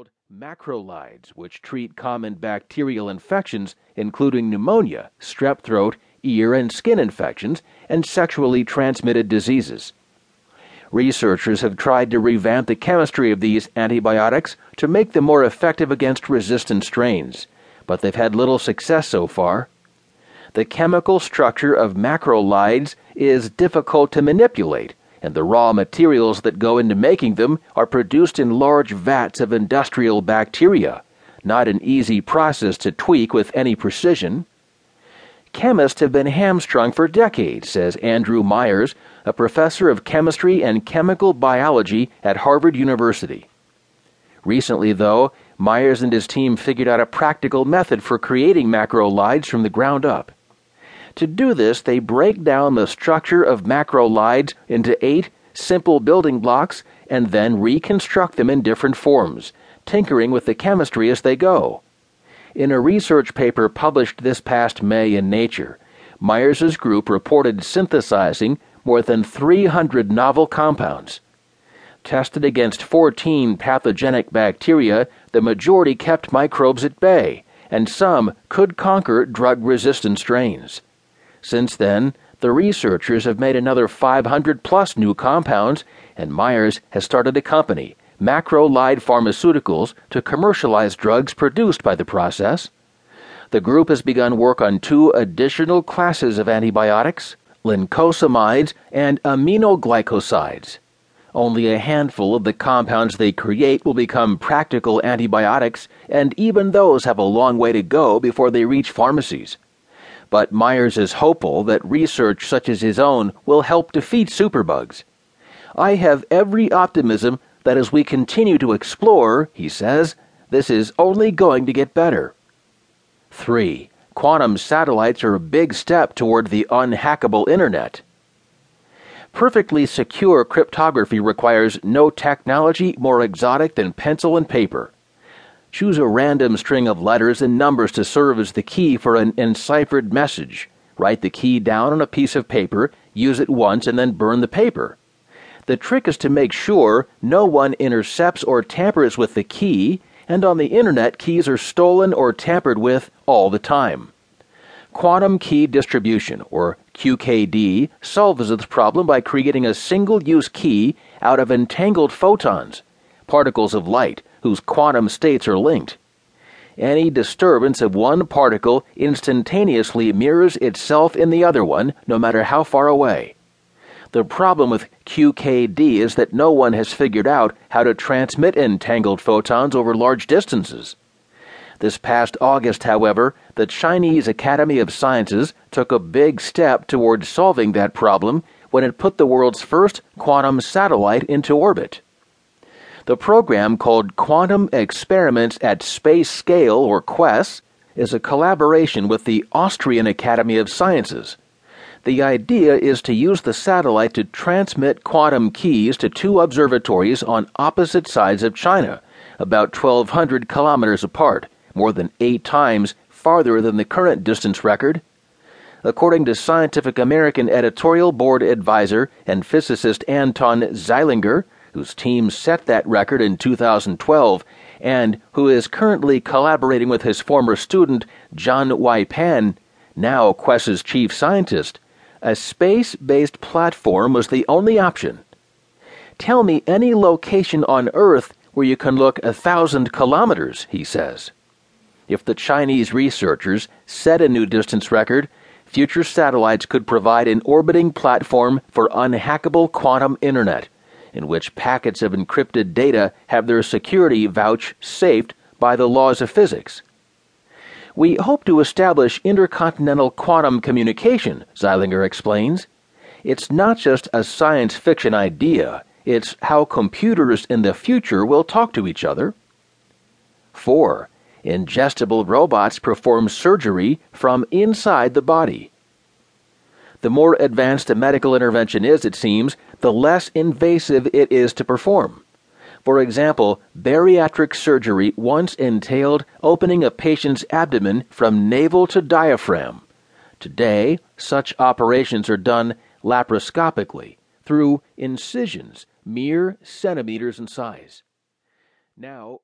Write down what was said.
called macrolides, which treat common bacterial infections, including pneumonia, strep throat, ear and skin infections, and sexually transmitted diseases. Researchers have tried to revamp the chemistry of these antibiotics to make them more effective against resistant strains, but they've had little success so far. The chemical structure of macrolides is difficult to manipulate, and the raw materials that go into making them are produced in large vats of industrial bacteria, not an easy process to tweak with any precision. Chemists have been hamstrung for decades, says Andrew Myers, a professor of chemistry and chemical biology at Harvard University. Recently, though, Myers and his team figured out a practical method for creating macrolides from the ground up. To do this, they break down the structure of macrolides into eight simple building blocks and then reconstruct them in different forms, tinkering with the chemistry as they go. In a research paper published this past May in Nature, Myers's group reported synthesizing more than 300 novel compounds. Tested against 14 pathogenic bacteria, the majority kept microbes at bay, and some could conquer drug resistant strains. Since then, the researchers have made another 500 plus new compounds, and Myers has started a company Macrolide Pharmaceuticals to commercialize drugs produced by the process. The group has begun work on two additional classes of antibiotics lincosamides and aminoglycosides. Only a handful of the compounds they create will become practical antibiotics, and even those have a long way to go before they reach pharmacies. But Myers is hopeful that research such as his own will help defeat superbugs. I have every optimism that as we continue to explore, he says, this is only going to get better. 3. Quantum satellites are a big step toward the unhackable Internet. Perfectly secure cryptography requires no technology more exotic than pencil and paper. Choose a random string of letters and numbers to serve as the key for an enciphered message. Write the key down on a piece of paper, use it once, and then burn the paper. The trick is to make sure no one intercepts or tampers with the key, and on the internet, keys are stolen or tampered with all the time. Quantum key distribution, or QKD, solves this problem by creating a single use key out of entangled photons, particles of light whose quantum states are linked. Any disturbance of one particle instantaneously mirrors itself in the other one, no matter how far away. The problem with QKD is that no one has figured out how to transmit entangled photons over large distances. This past August, however, the Chinese Academy of Sciences took a big step towards solving that problem when it put the world's first quantum satellite into orbit. The program, called Quantum Experiments at Space Scale, or QUESS, is a collaboration with the Austrian Academy of Sciences the idea is to use the satellite to transmit quantum keys to two observatories on opposite sides of China, about 1,200 kilometers apart, more than eight times farther than the current distance record. According to Scientific American editorial board advisor and physicist Anton Zeilinger, whose team set that record in 2012 and who is currently collaborating with his former student Jian-Wei Pan, now QUESS's chief scientist, a space based platform was the only option. Tell me any location on Earth where you can look a thousand kilometers, he says. If the Chinese researchers set a new distance record, future satellites could provide an orbiting platform for unhackable quantum internet, in which packets of encrypted data have their security vouchsafed by the laws of physics. We hope to establish intercontinental quantum communication, Zeilinger explains. It's not just a science fiction idea, it's how computers in the future will talk to each other. 4. Ingestible robots perform surgery from inside the body. The more advanced a medical intervention is, it seems, the less invasive it is to perform. For example, bariatric surgery once entailed opening a patient's abdomen from navel to diaphragm. Today, such operations are done laparoscopically through incisions mere centimeters in size. Now,